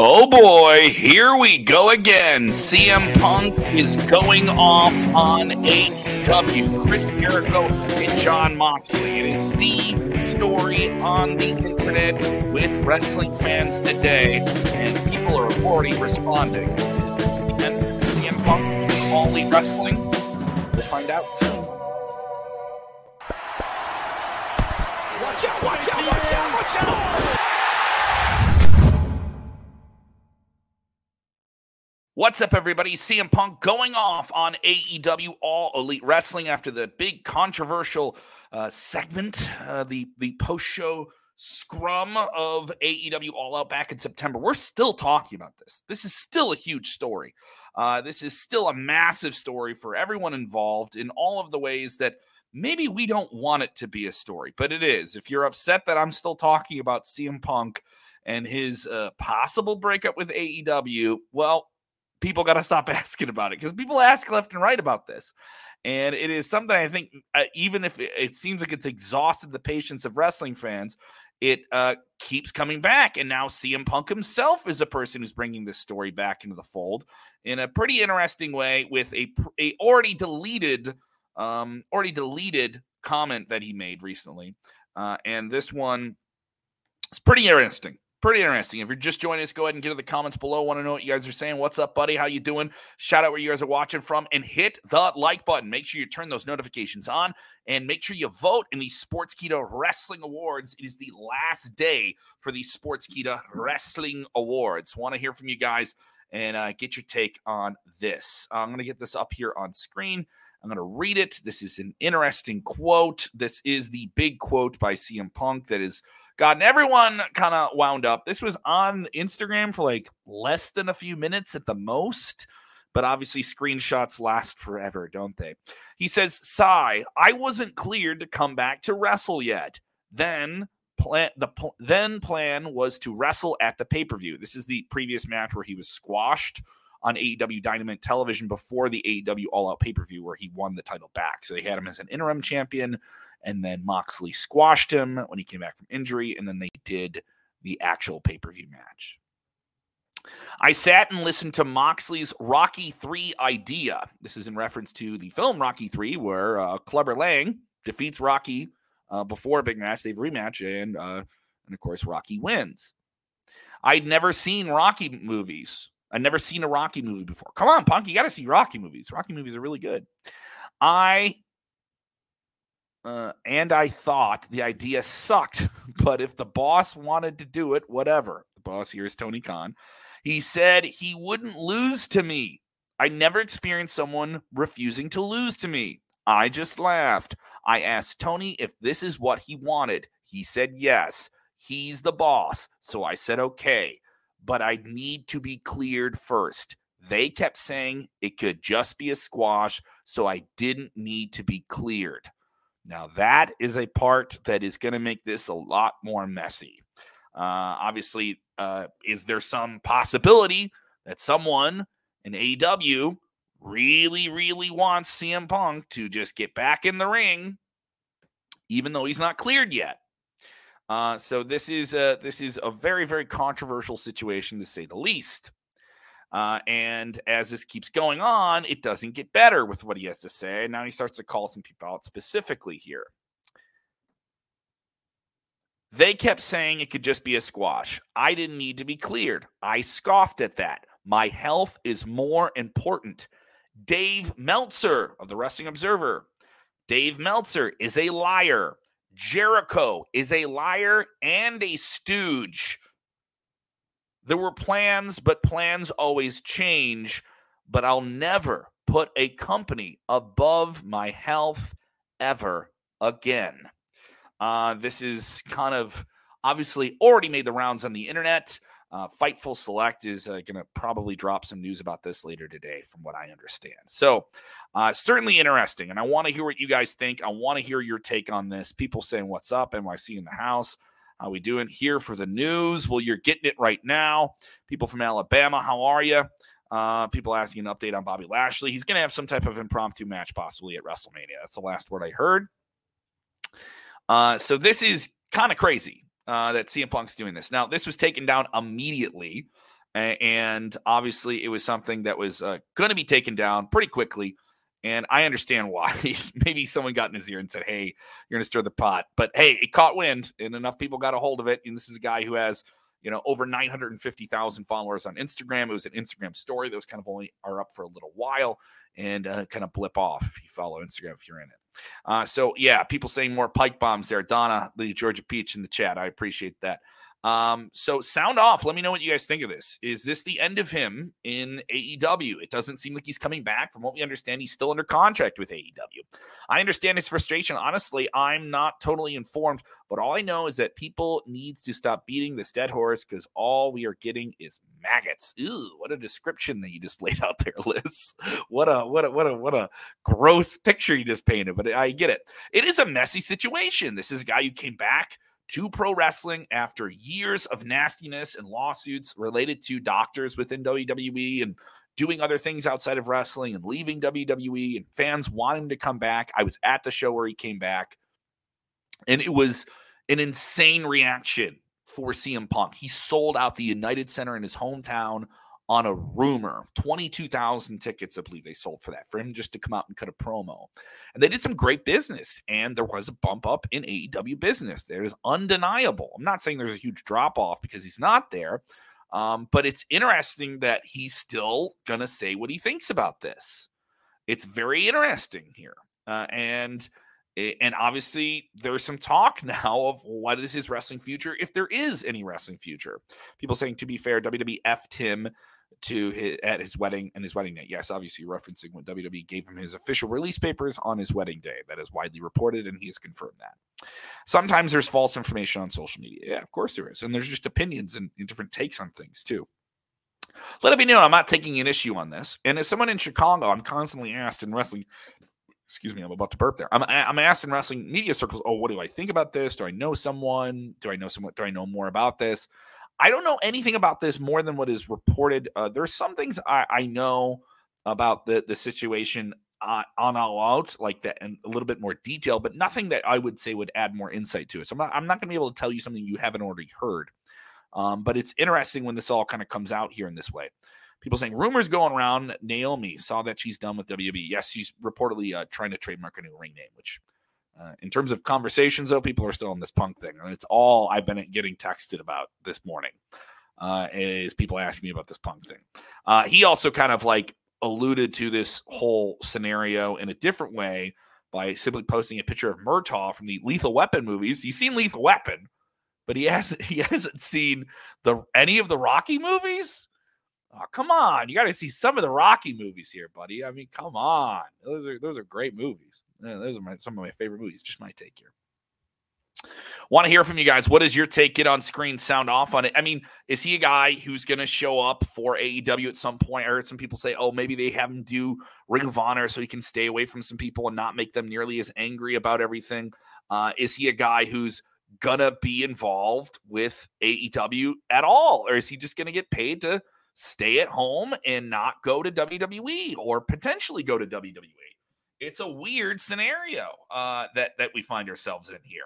Oh boy, here we go again. CM Punk is going off on AEW. Chris Jericho and Jon Moxley. It is the story on the internet with wrestling fans today, and people are already responding. Is this the end of CM Punk only wrestling? We'll find out soon. What's up, everybody? CM Punk going off on AEW All Elite Wrestling after the big controversial uh, segment, uh, the the post show scrum of AEW All Out back in September. We're still talking about this. This is still a huge story. Uh, this is still a massive story for everyone involved in all of the ways that maybe we don't want it to be a story, but it is. If you're upset that I'm still talking about CM Punk and his uh, possible breakup with AEW, well, people got to stop asking about it because people ask left and right about this. And it is something I think, uh, even if it, it, seems like it's exhausted the patience of wrestling fans, it uh, keeps coming back. And now CM Punk himself is a person who's bringing this story back into the fold in a pretty interesting way with a, a already deleted, um, already deleted comment that he made recently. Uh, and this one is pretty interesting pretty interesting. If you're just joining us, go ahead and get in the comments below. Want to know what you guys are saying? What's up, buddy? How you doing? Shout out where you guys are watching from and hit the like button. Make sure you turn those notifications on and make sure you vote in the Sportskeeda Wrestling Awards. It is the last day for the Sportskeeda Wrestling Awards. Want to hear from you guys and uh, get your take on this. I'm going to get this up here on screen. I'm going to read it. This is an interesting quote. This is the big quote by CM Punk that is gotten everyone kind of wound up. This was on Instagram for like less than a few minutes at the most, but obviously screenshots last forever, don't they? He says, "Sigh, I wasn't cleared to come back to wrestle yet. Then plan the pl- then plan was to wrestle at the pay-per-view. This is the previous match where he was squashed." On AEW Dynamite Television before the AEW All Out pay per view, where he won the title back. So they had him as an interim champion and then Moxley squashed him when he came back from injury, and then they did the actual pay per view match. I sat and listened to Moxley's Rocky 3 idea. This is in reference to the film Rocky 3, where uh, Clubber Lang defeats Rocky uh, before a big match. They've rematch, and, uh, and of course, Rocky wins. I'd never seen Rocky movies. I'd never seen a Rocky movie before. Come on, Punk, you got to see Rocky movies. Rocky movies are really good. I uh, and I thought the idea sucked, but if the boss wanted to do it, whatever. The boss here is Tony Khan. He said he wouldn't lose to me. I never experienced someone refusing to lose to me. I just laughed. I asked Tony if this is what he wanted. He said yes. He's the boss. So I said okay, but I need to be cleared first. They kept saying it could just be a squash, so I didn't need to be cleared. Now, that is a part that is going to make this a lot more messy. Uh, obviously, uh, is there some possibility that someone in AEW really, really wants CM Punk to just get back in the ring, even though he's not cleared yet? Uh, so this is a, this is a very, very controversial situation to say the least. Uh, and as this keeps going on, it doesn't get better with what he has to say. Now he starts to call some people out specifically here. They kept saying it could just be a squash. I didn't need to be cleared. I scoffed at that. My health is more important. Dave Meltzer of the Wrestling Observer. Dave Meltzer is a liar. Jericho is a liar and a stooge. There were plans, but plans always change. But I'll never put a company above my health ever again. Uh, this is kind of obviously already made the rounds on the internet. Uh, Fightful Select is uh, going to probably drop some news about this later today, from what I understand. So, uh, certainly interesting. And I want to hear what you guys think. I want to hear your take on this. People saying, What's up? NYC in the house. How we doing here for the news? Well, you're getting it right now. People from Alabama, how are you? Uh, people asking an update on Bobby Lashley. He's going to have some type of impromptu match possibly at WrestleMania. That's the last word I heard. Uh, so this is kind of crazy uh, that CM Punk's doing this. Now, this was taken down immediately, and obviously it was something that was uh, going to be taken down pretty quickly. And I understand why. Maybe someone got in his ear and said, "Hey, you're going to stir the pot." But hey, it caught wind, and enough people got a hold of it. And this is a guy who has, you know, over 950,000 followers on Instagram. It was an Instagram story. Those kind of only are up for a little while and uh, kind of blip off if you follow Instagram if you're in it. Uh, so yeah, people saying more pipe bombs there. Donna, the Georgia Peach in the chat. I appreciate that. Um, so sound off. Let me know what you guys think of this. Is this the end of him in AEW? It doesn't seem like he's coming back. From what we understand, he's still under contract with AEW. I understand his frustration. Honestly, I'm not totally informed, but all I know is that people need to stop beating this dead horse because all we are getting is maggots. Ooh, what a description that you just laid out there, Liz. What a what a what a what a gross picture you just painted. But I get it. It is a messy situation. This is a guy who came back to pro wrestling after years of nastiness and lawsuits related to doctors within WWE and doing other things outside of wrestling and leaving WWE and fans wanting him to come back. I was at the show where he came back, and it was an insane reaction for CM Punk. He sold out the United Center in his hometown on a rumor 22,000 tickets, I believe they sold for that, for him just to come out and cut a promo. And they did some great business, and there was a bump up in AEW business. There's undeniable. I'm not saying there's a huge drop off because he's not there, um, but it's interesting that he's still going to say what he thinks about this. It's very interesting here. Uh, and and obviously there's some talk now of what is his wrestling future if there is any wrestling future people saying to be fair wwe effed him to his, at his wedding and his wedding day. Yes, obviously referencing when WWE gave him his official release papers on his wedding day. That is widely reported, and he has confirmed that. Sometimes there's false information on social media. Yeah, of course there is, and there's just opinions and, and different takes on things too. Let it be known I'm not taking an issue on this. And as someone in Chicago, I'm constantly asked in wrestling. Excuse me, I'm about to burp there. I'm, I'm asked in wrestling media circles, oh, what do I think about this? Do I know someone? Do I know someone? Do I know more about this? I don't know anything about this more than what is reported. Uh, there's some things I, I know about the the situation uh, on all out like that and a little bit more detail, but nothing that I would say would add more insight to it. So I'm not, I'm not going to be able to tell you something you haven't already heard. Um, but it's interesting when this all kind of comes out here in this way. People saying rumors going around. Naomi saw that she's done with WWE. Yes, she's reportedly uh, trying to trademark a new ring name, which uh, in terms of conversations, though, people are still on this punk thing. And it's all I've been getting texted about this morning uh, is people asking me about this punk thing. Uh, he also kind of like alluded to this whole scenario in a different way by simply posting a picture of Murtaugh from the Lethal Weapon movies. He's seen Lethal Weapon, but he hasn't he hasn't seen the any of the Rocky movies. Oh, come on. You got to see some of the Rocky movies here, buddy. I mean, come on. Those are those are great movies. Yeah, those are my, some of my favorite movies. Just my take here. Want to hear from you guys. What is your take? Get on screen, sound off on it. I mean, is he a guy who's going to show up for AEW at some point? I heard some people say, oh, maybe they have him do Ring of Honor so he can stay away from some people and not make them nearly as angry about everything. Uh, is he a guy who's going to be involved with AEW at all? Or is he just going to get paid to stay at home and not go to WWE or potentially go to WWE? it's a weird scenario uh, that that we find ourselves in here.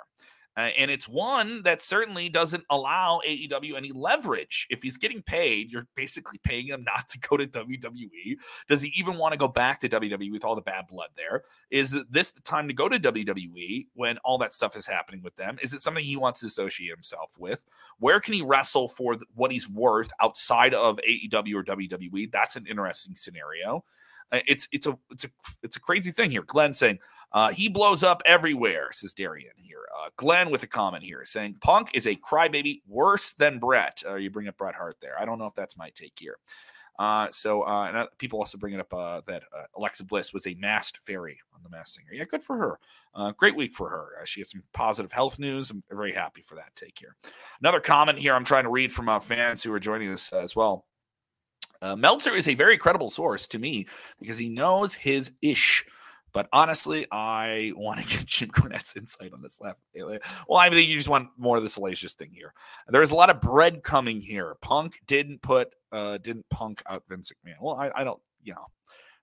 Uh, and it's one that certainly doesn't allow AEW any leverage. If he's getting paid, you're basically paying him not to go to WWE. Does he even want to go back to WWE with all the bad blood there? Is this the time to go to WWE when all that stuff is happening with them? Is it something he wants to associate himself with? Where can he wrestle for what he's worth outside of AEW or WWE? That's an interesting scenario. Uh, it's it's a it's a it's a crazy thing here. Glenn saying uh, he blows up everywhere, says Darian here. Uh, Glenn with a comment here saying Punk is a crybaby worse than Bret. Uh, you bring up Bret Hart there. I don't know if that's my take here. Uh, so uh, and people also bringing up that Alexa Bliss was a masked fairy on the Masked Singer. Yeah, good for her. great week for her. she has some positive health news. I'm very happy for that take here. Another comment here I'm trying to read from fans who are joining us as well. Uh, Meltzer is a very credible source to me because he knows his ish. But honestly, I want to get Jim Cornette's insight on this left. Well, I think you just want more of the salacious thing here. There's a lot of bread coming here. Punk didn't put, uh, didn't punk out Vince McMahon. Well, I, I don't, you know,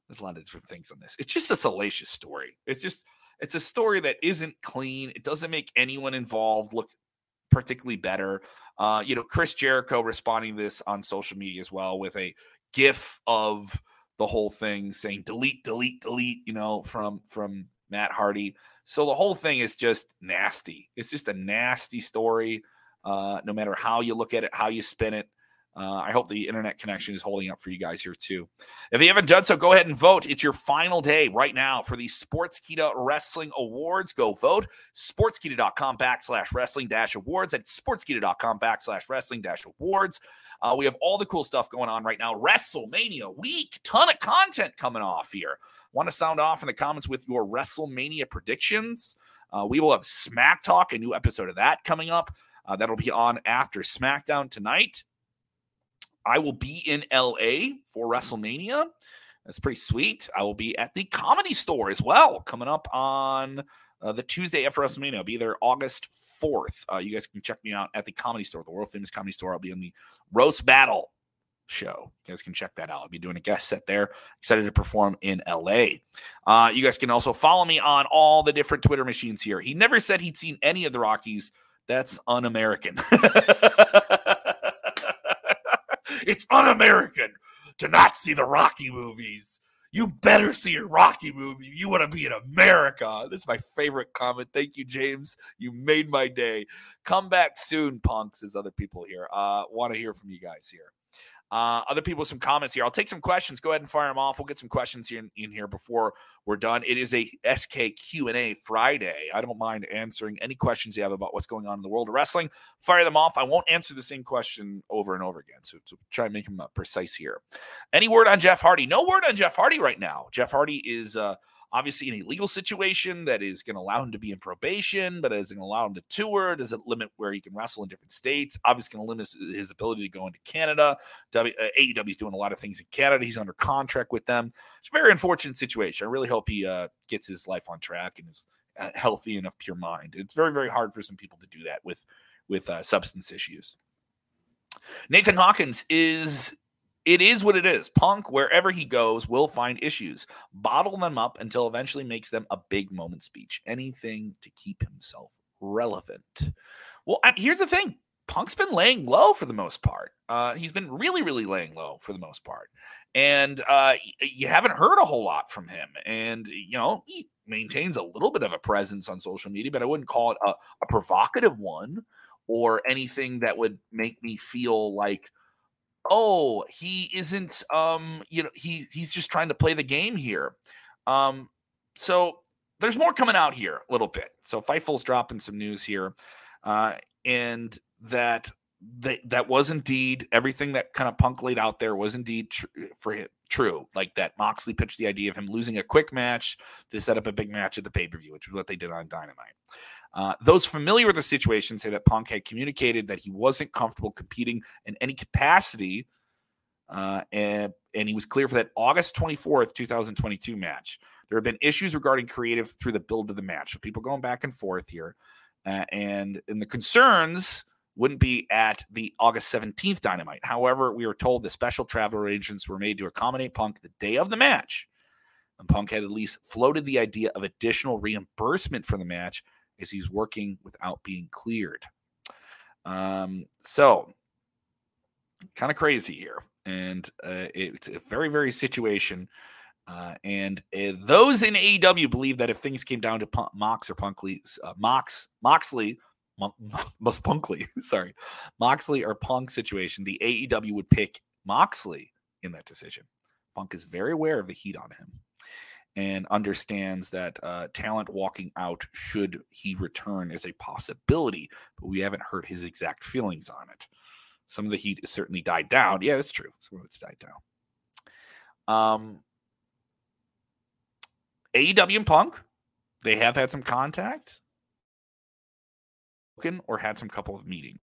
there's a lot of different things on this. It's just a salacious story. It's just, it's a story that isn't clean. It doesn't make anyone involved look particularly better. Uh, you know, Chris Jericho responding to this on social media as well with a gif of the whole thing saying delete, delete, delete, you know, from from Matt Hardy. So the whole thing is just nasty. It's just a nasty story. Uh, no matter how you look at it, how you spin it. Uh, I hope the internet connection is holding up for you guys here too. If you haven't done so, go ahead and vote. It's your final day right now for the Sports Sportskeeda Wrestling Awards. Go vote. Sportskeeda.com backslash wrestling dash awards at sportskeeda.com backslash wrestling dash awards. Uh, we have all the cool stuff going on right now. WrestleMania week, ton of content coming off here. Want to sound off in the comments with your WrestleMania predictions? Uh, we will have Smack Talk, a new episode of that coming up. Uh, that'll be on after SmackDown tonight. I will be in LA for WrestleMania. That's pretty sweet. I will be at the comedy store as well, coming up on uh, the Tuesday after WrestleMania. I'll be there August 4th. Uh, you guys can check me out at the comedy store, the world famous comedy store. I'll be in the Roast Battle show. You guys can check that out. I'll be doing a guest set there. Excited to perform in LA. Uh, you guys can also follow me on all the different Twitter machines here. He never said he'd seen any of the Rockies. That's un American. it's un American to not see the Rocky movies. You better see a Rocky movie. You want to be in America. This is my favorite comment. Thank you, James. You made my day. Come back soon, punks, as other people here. Uh, want to hear from you guys here. Uh, other people some comments here. I'll take some questions. Go ahead and fire them off. We'll get some questions in, in here before we're done. It is a SK Q&A Friday. I don't mind answering any questions you have about what's going on in the world of wrestling. Fire them off. I won't answer the same question over and over again. So, so try and make them uh, precise here. Any word on Jeff Hardy? No word on Jeff Hardy right now. Jeff Hardy is uh, – obviously in a legal situation that is going to allow him to be in probation, but is going to allow him to tour. Does it limit where he can wrestle in different states? Obviously, going to limit his, ability to go into Canada. W, uh, AEW is doing a lot of things in Canada. He's under contract with them. It's a very unfortunate situation. I really hope he uh, gets his life on track and is uh, healthy enough pure mind. It's very, very hard for some people to do that with with uh, substance issues. Nathan Hawkins is it is what it is. Punk, wherever he goes, will find issues, bottle them up until eventually makes them a big moment speech. Anything to keep himself relevant. Well, here's the thing Punk's been laying low for the most part. Uh, he's been really, really laying low for the most part. And uh, you haven't heard a whole lot from him. And, you know, he maintains a little bit of a presence on social media, but I wouldn't call it a, a provocative one or anything that would make me feel like oh, he isn't um, you know, he he's just trying to play the game here. Um, so there's more coming out here a little bit. So Fightful's dropping some news here. Uh, and that that that was indeed everything that kind of Punk laid out there was indeed tr- for him true. Like that Moxley pitched the idea of him losing a quick match to set up a big match at the pay per view, which is what they did on Dynamite. Uh, those familiar with the situation say that Punk had communicated that he wasn't comfortable competing in any capacity, uh, and, and he was clear for that August 24th, 2022 match. There have been issues regarding creative through the build of the match. So people going back and forth here. Uh, and, and the concerns wouldn't be at the August 17th Dynamite. However, we were told the special travel arrangements were made to accommodate Punk the day of the match. And Punk had at least floated the idea of additional reimbursement for the match is he's working without being cleared. Um, so kind of crazy here, and uh, it's a very, very situation. Uh, and uh, those in AEW believe that if things came down to Punk, Mox or Punkley, uh, Mox, Moxley, most Punkley, sorry, Moxley or Punk situation, the AEW would pick Moxley in that decision. Punk is very aware of the heat on him and understands that uh, talent walking out should he return is a possibility, but we haven't heard his exact feelings on it. Some of the heat has certainly died down. Yeah, it's true. Some of it's died down. Um, AEW and Punk, they have had some contact, or had some couple of meetings.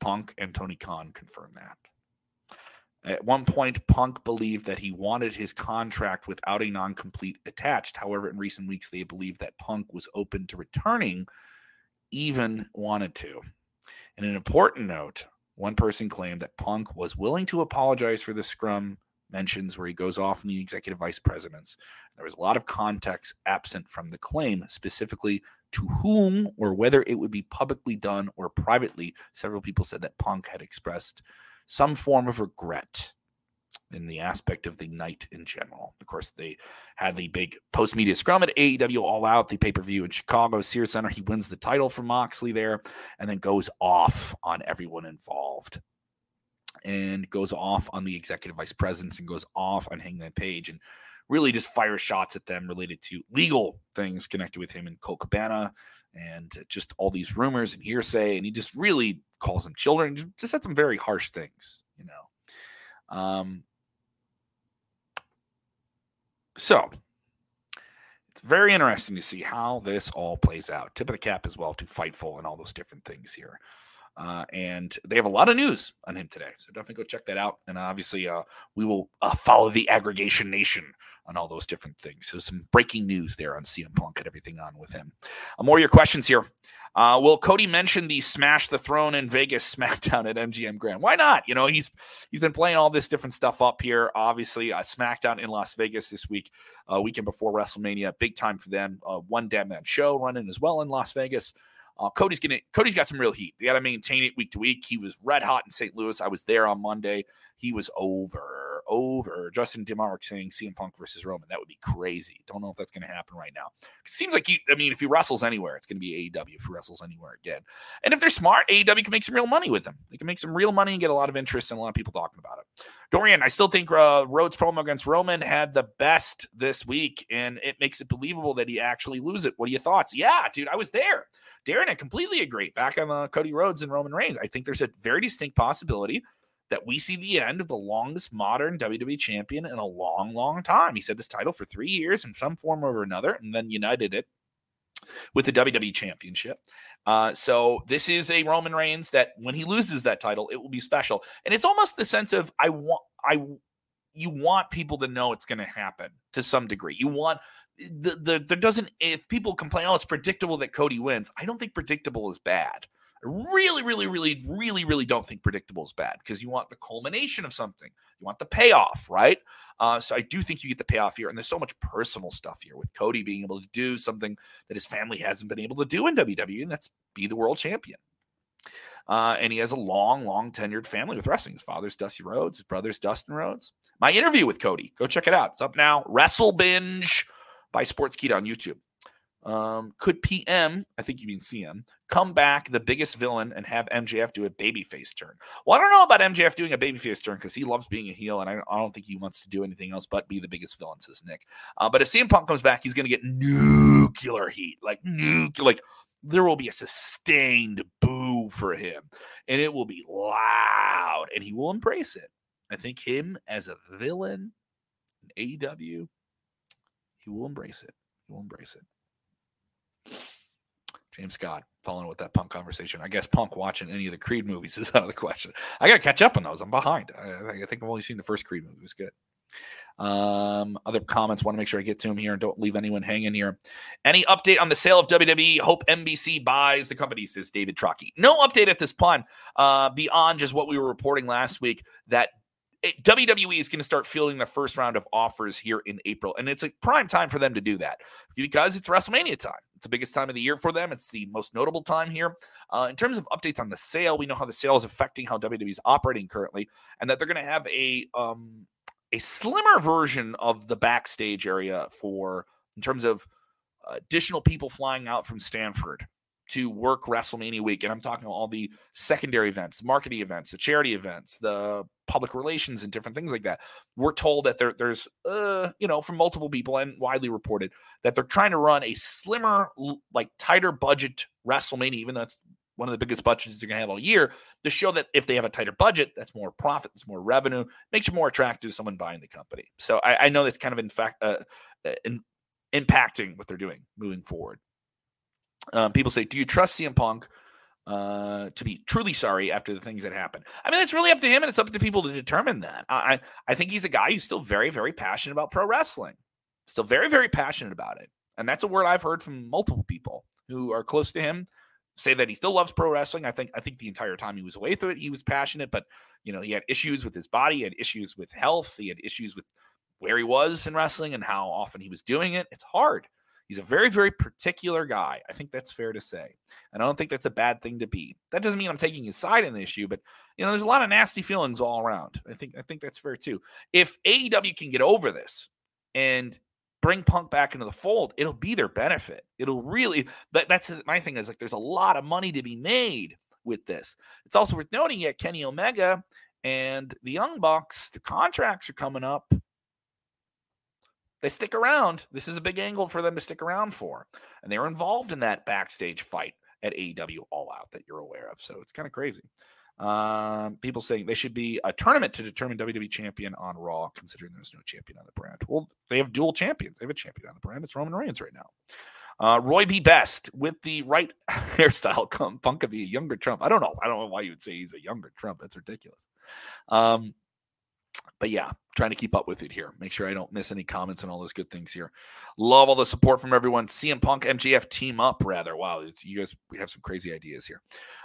Punk and Tony Khan confirmed that. At one point, Punk believed that he wanted his contract without a non compete attached. However, in recent weeks, they believed that Punk was open to returning, even wanted to. In an important note, one person claimed that Punk was willing to apologize for the scrum mentions where he goes off in the executive vice presidents. There was a lot of context absent from the claim, specifically to whom or whether it would be publicly done or privately. Several people said that Punk had expressed some form of regret in the aspect of the night in general. Of course, they had the big post media scrum at AEW All Out, the pay per view in Chicago, Sears Center. He wins the title from Moxley there and then goes off on everyone involved and goes off on the executive vice presidents and goes off on Hangman Page and really just fires shots at them related to legal things connected with him and Colt Cabana and just all these rumors and hearsay. And he just really calls them children, just said some very harsh things, you know. Um, so it's very interesting to see how this all plays out. Tip of the cap as well to Fightful and all those different things here. Uh, and they have a lot of news on him today. So definitely go check that out. And obviously, uh, we will uh, follow the aggregation nation on all those different things. So some breaking news there on CM Punk and everything on with him. Uh, more of your questions here. Uh, will Cody mention the Smash the Throne in Vegas SmackDown at MGM Grand? Why not? You know, he's he's been playing all this different stuff up here. Obviously, uh, SmackDown in Las Vegas this week, weekend before WrestleMania, big time for them. One damn man show running as well in Las Vegas. Uh, Cody's gonna Cody's got some real heat. They got to maintain it week to week. He was red hot in St. Louis. I was there on Monday. He was over, over. Justin Demark saying CM Punk versus Roman. That would be crazy. Don't know if that's going to happen right now. It seems like he. I mean, if he wrestles anywhere, it's going to be AEW. If he wrestles anywhere again, and if they're smart, AEW can make some real money with them. They can make some real money and get a lot of interest and a lot of people talking about it. Dorian, I still think uh, Rhodes promo against Roman had the best this week, and it makes it believable that he actually lose it. What are your thoughts? Yeah, dude, I was there. Darren, I completely agree. Back on uh, Cody Rhodes and Roman Reigns, I think there's a very distinct possibility that we see the end of the longest modern WWE champion in a long, long time. He said this title for three years in some form or another, and then united it with the WWE Championship. Uh, so this is a Roman Reigns that when he loses that title, it will be special, and it's almost the sense of I want I you want people to know it's going to happen to some degree. You want the, the there doesn't if people complain, oh, it's predictable that Cody wins. I don't think predictable is bad. Really, really, really, really, really don't think predictable is bad because you want the culmination of something. You want the payoff, right? Uh, so I do think you get the payoff here. And there's so much personal stuff here with Cody being able to do something that his family hasn't been able to do in WWE, and that's be the world champion. Uh, and he has a long, long tenured family with wrestling. His father's Dusty Rhodes, his brother's Dustin Rhodes. My interview with Cody, go check it out. It's up now. Wrestle Binge by Sports Sportskeeda on YouTube. Um, could PM, I think you mean CM, come back the biggest villain and have MJF do a babyface turn? Well, I don't know about MJF doing a babyface turn because he loves being a heel, and I, I, don't think he wants to do anything else but be the biggest villain, says Nick. Uh, but if CM Punk comes back, he's going to get nuclear heat, like nuclear, like there will be a sustained boo for him, and it will be loud, and he will embrace it. I think him as a villain in AEW he will embrace it. He will embrace it. James Scott, following with that punk conversation. I guess punk watching any of the Creed movies is out of the question. I got to catch up on those. I'm behind. I, I, think I've only seen the first Creed movie. It was good. Um, other comments. Want to make sure I get to them here and don't leave anyone hanging here. Any update on the sale of WWE? Hope NBC buys the company, says David Trocky. No update at this point uh, beyond just what we were reporting last week that it, WWE is going to start fielding the first round of offers here in April, and it's a prime time for them to do that because it's WrestleMania time. It's the biggest time of the year for them. It's the most notable time here. Uh, in terms of updates on the sale, we know how the sale is affecting how WWE is operating currently, and that they're going to have a um, a slimmer version of the backstage area for in terms of additional people flying out from Stamford to work WrestleMania week. And I'm talking all the secondary events, marketing events, the charity events, the public relations, and different things like that. We're told that there, there's, uh, you know, from multiple people and widely reported that they're trying to run a slimmer, like tighter budget WrestleMania, even though it's one of the biggest budgets they're going to have all year, to show that if they have a tighter budget, that's more profit, that's more revenue, makes you more attractive to someone buying the company. So I, I know that's kind of in fact uh, uh in, impacting what they're doing moving forward. Um, people say, "Do you trust CM Punk uh, to be truly sorry after the things that happened?" I mean, it's really up to him, and it's up to people to determine that. I I think he's a guy who's still very very passionate about pro wrestling, still very very passionate about it, and that's a word I've heard from multiple people who are close to him say that he still loves pro wrestling. I think I think the entire time he was away through it, he was passionate, but you know, he had issues with his body, he had issues with health, he had issues with where he was in wrestling and how often he was doing it. It's hard He's a very, very particular guy. I think that's fair to say. And I don't think that's a bad thing to be. That doesn't mean I'm taking his side in the issue, but you know, there's a lot of nasty feelings all around. I think I think that's fair too. If AEW can get over this and bring Punk back into the fold, it'll be their benefit. It'll really that, that's my thing is like there's a lot of money to be made with this. It's also worth noting yet Kenny Omega and the Young Bucks, the contracts are coming up they stick around. This is a big angle for them to stick around for. And they were involved in that backstage fight at AEW All Out that you're aware of. So it's kind of crazy. Um, people saying they should be a tournament to determine WWE champion on Raw, considering there's no champion on the brand. Well, they have dual champions. They have a champion on the brand. It's Roman Reigns right now. Uh, Roy B. Best with the right hairstyle, come Punk be a younger Trump. I don't know. I don't know why you would say he's a younger Trump. That's ridiculous. Um, but yeah, trying to keep up with it here. Make sure I don't miss any comments and all those good things here. Love all the support from everyone. CM Punk, MJF team up, rather. Wow, you guys, we have some crazy ideas here.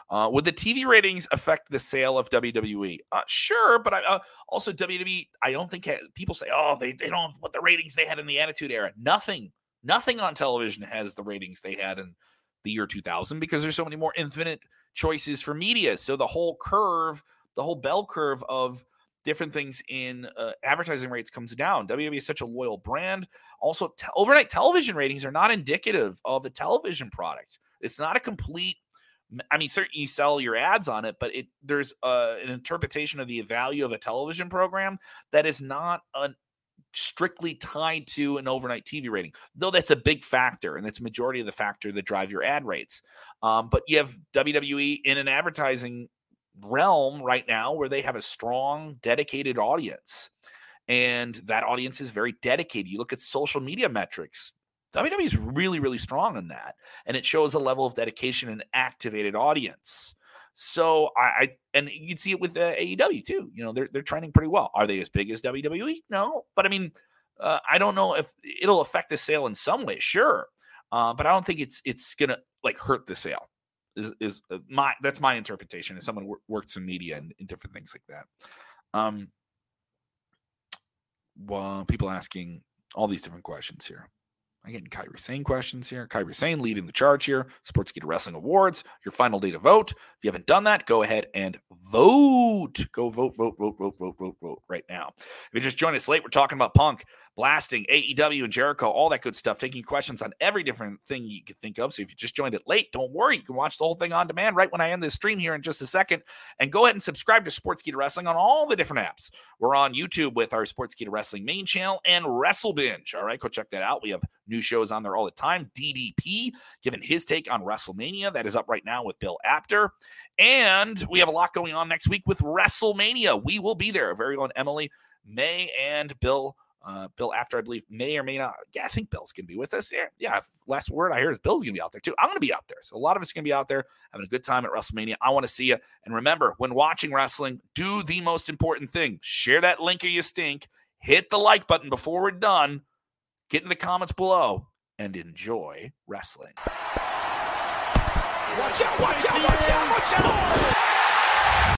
Uh, would the TV ratings affect the sale of WWE? Uh, sure, but I, uh, also WWE. I don't think people say, oh, they they don't what the ratings they had in the Attitude Era. Nothing, nothing on television has the ratings they had in the year 2000 because there's so many more infinite choices for media. So the whole curve, the whole bell curve of different things in uh, advertising rates comes down. WWE is such a loyal brand. Also, overnight television ratings are not indicative of a television product. It's not a complete. I mean, certainly you sell your ads on it, but it there's uh, an interpretation of the value of a television program that is not an strictly tied to an overnight TV rating, though that's a big factor and that's majority of the factor that drive your ad rates. Um, but you have WWE in an advertising realm right now where they have a strong, dedicated audience. And that audience is very dedicated. You look at social media metrics, WWE is really, really strong in that. And it shows a level of dedication and activated audience. So I, I and you can see it with uh, AEW too. You know, they're they're trending pretty well. Are they as big as WWE? No, but I mean, uh, I don't know if it'll affect the sale in some way. Sure, uh, but I don't think it's it's gonna like hurt the sale is, is uh, my that's my interpretation as someone who works in media and, and different things like that. Um, well, people asking all these different questions here. I'm getting Kairi Sane questions here. Kairi Sane leading the charge here. Sportskeeda Wrestling Awards, your final day to vote. If you haven't done that, go ahead and vote. Go vote, vote, vote, vote, vote, vote, vote vote right now. If you just joined us late, we're talking about Punk blasting AEW and Jericho, all that good stuff, taking questions on every different thing you could think of. So if you just joined it late, don't worry. You can watch the whole thing on demand right when I end this stream here in just a second. And go ahead and subscribe to Sports Sportskeeda Wrestling on all the different apps. We're on YouTube with our Sports Sportskeeda Wrestling main channel and Wrestle Binge. All right, go check that out. We have new shows on there all the time. DDP giving his take on WrestleMania. That is up right now with Bill Apter. And we have a lot going on next week with WrestleMania. We will be there. Our very own Emily May and Bill uh, Bill Apter, I believe, may or may not. Yeah, I think Bill's going to be with us. Yeah, yeah. Last word I heard is Bill's going to be out there too. I'm going to be out there. So a lot of us are going to be out there having a good time at WrestleMania. I want to see you. And remember, when watching wrestling, do the most important thing share that link or you stink. Hit the like button before we're done. Get in the comments below and enjoy wrestling. Watch out, watch out, watch out, watch out!